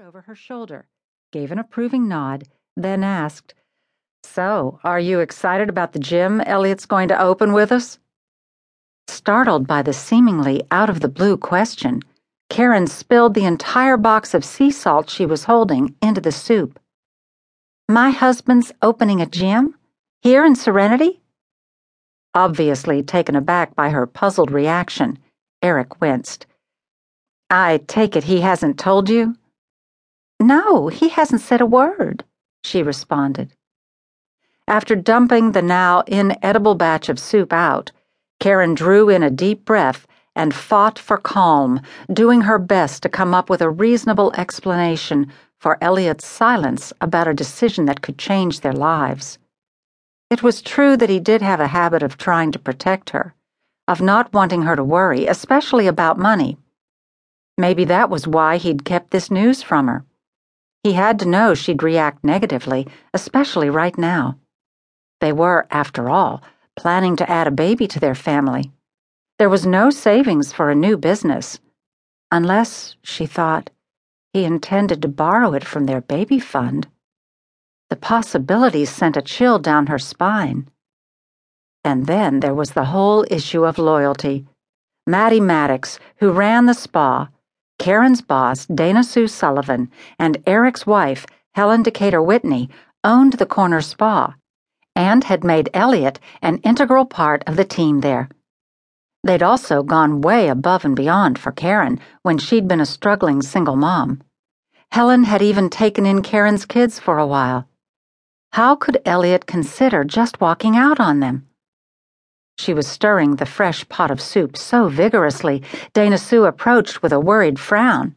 over her shoulder, gave an approving nod, then asked, So, are you excited about the gym Elliott's going to open with us? Startled by the seemingly out of the blue question, Karen spilled the entire box of sea salt she was holding into the soup. My husband's opening a gym? Here in Serenity? Obviously taken aback by her puzzled reaction, Eric winced. I take it he hasn't told you? No, he hasn't said a word, she responded. After dumping the now inedible batch of soup out, Karen drew in a deep breath and fought for calm, doing her best to come up with a reasonable explanation for Elliott's silence about a decision that could change their lives. It was true that he did have a habit of trying to protect her, of not wanting her to worry, especially about money. Maybe that was why he'd kept this news from her. He had to know she'd react negatively, especially right now. They were, after all, planning to add a baby to their family. There was no savings for a new business. Unless, she thought, he intended to borrow it from their baby fund. The possibilities sent a chill down her spine. And then there was the whole issue of loyalty. Maddie Maddox, who ran the spa, Karen's boss, Dana Sue Sullivan, and Eric's wife, Helen Decatur Whitney, owned the corner spa and had made Elliott an integral part of the team there. They'd also gone way above and beyond for Karen when she'd been a struggling single mom. Helen had even taken in Karen's kids for a while. How could Elliott consider just walking out on them? She was stirring the fresh pot of soup so vigorously, Dana Sue approached with a worried frown.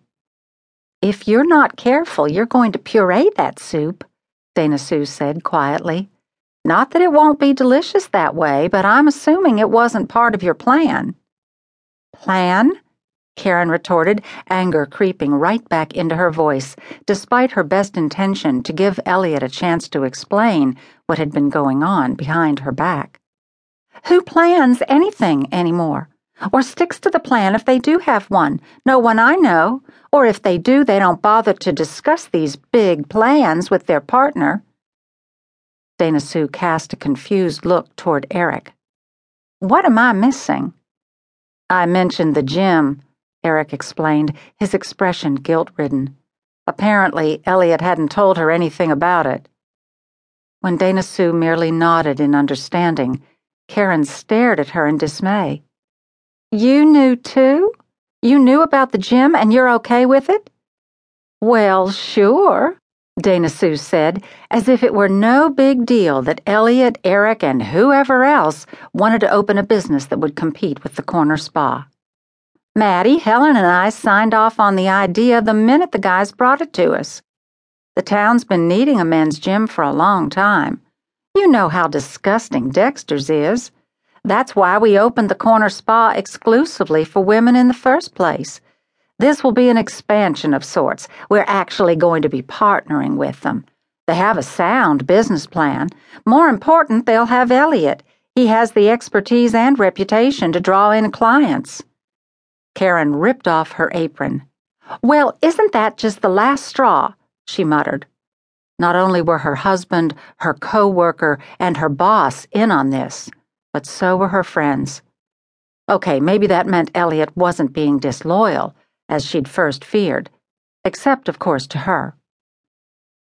If you're not careful, you're going to puree that soup, Dana Sue said quietly. Not that it won't be delicious that way, but I'm assuming it wasn't part of your plan. Plan? Karen retorted, anger creeping right back into her voice, despite her best intention to give Elliott a chance to explain what had been going on behind her back. Who plans anything anymore? Or sticks to the plan if they do have one? No one I know. Or if they do, they don't bother to discuss these big plans with their partner. Dana Sue cast a confused look toward Eric. What am I missing? I mentioned the gym. Eric explained, his expression guilt ridden. Apparently, Elliott hadn't told her anything about it. When Dana Sue merely nodded in understanding, Karen stared at her in dismay. You knew too? You knew about the gym and you're okay with it? Well, sure, Dana Sue said, as if it were no big deal that Elliott, Eric, and whoever else wanted to open a business that would compete with the corner spa. Maddie, Helen, and I signed off on the idea the minute the guys brought it to us. The town's been needing a men's gym for a long time. You know how disgusting Dexter's is. That's why we opened the corner spa exclusively for women in the first place. This will be an expansion of sorts. We're actually going to be partnering with them. They have a sound business plan. More important, they'll have Elliott. He has the expertise and reputation to draw in clients. Karen ripped off her apron. Well, isn't that just the last straw? she muttered. Not only were her husband, her co worker, and her boss in on this, but so were her friends. Okay, maybe that meant Elliott wasn't being disloyal, as she'd first feared, except, of course, to her.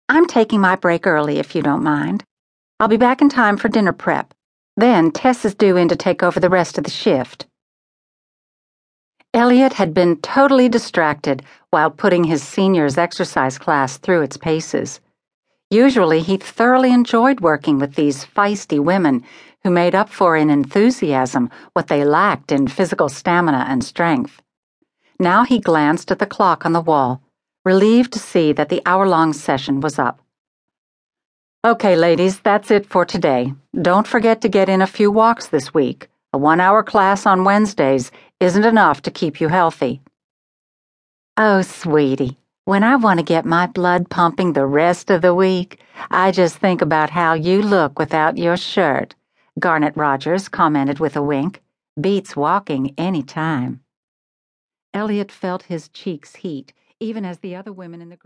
I'm taking my break early, if you don't mind. I'll be back in time for dinner prep. Then Tess is due in to take over the rest of the shift. Elliott had been totally distracted while putting his senior's exercise class through its paces. Usually, he thoroughly enjoyed working with these feisty women who made up for in enthusiasm what they lacked in physical stamina and strength. Now he glanced at the clock on the wall, relieved to see that the hour long session was up. Okay, ladies, that's it for today. Don't forget to get in a few walks this week. A one hour class on Wednesdays isn't enough to keep you healthy. Oh, sweetie, when I want to get my blood pumping the rest of the week, I just think about how you look without your shirt, Garnet Rogers commented with a wink. Beats walking any time. Elliott felt his cheeks heat, even as the other women in the group.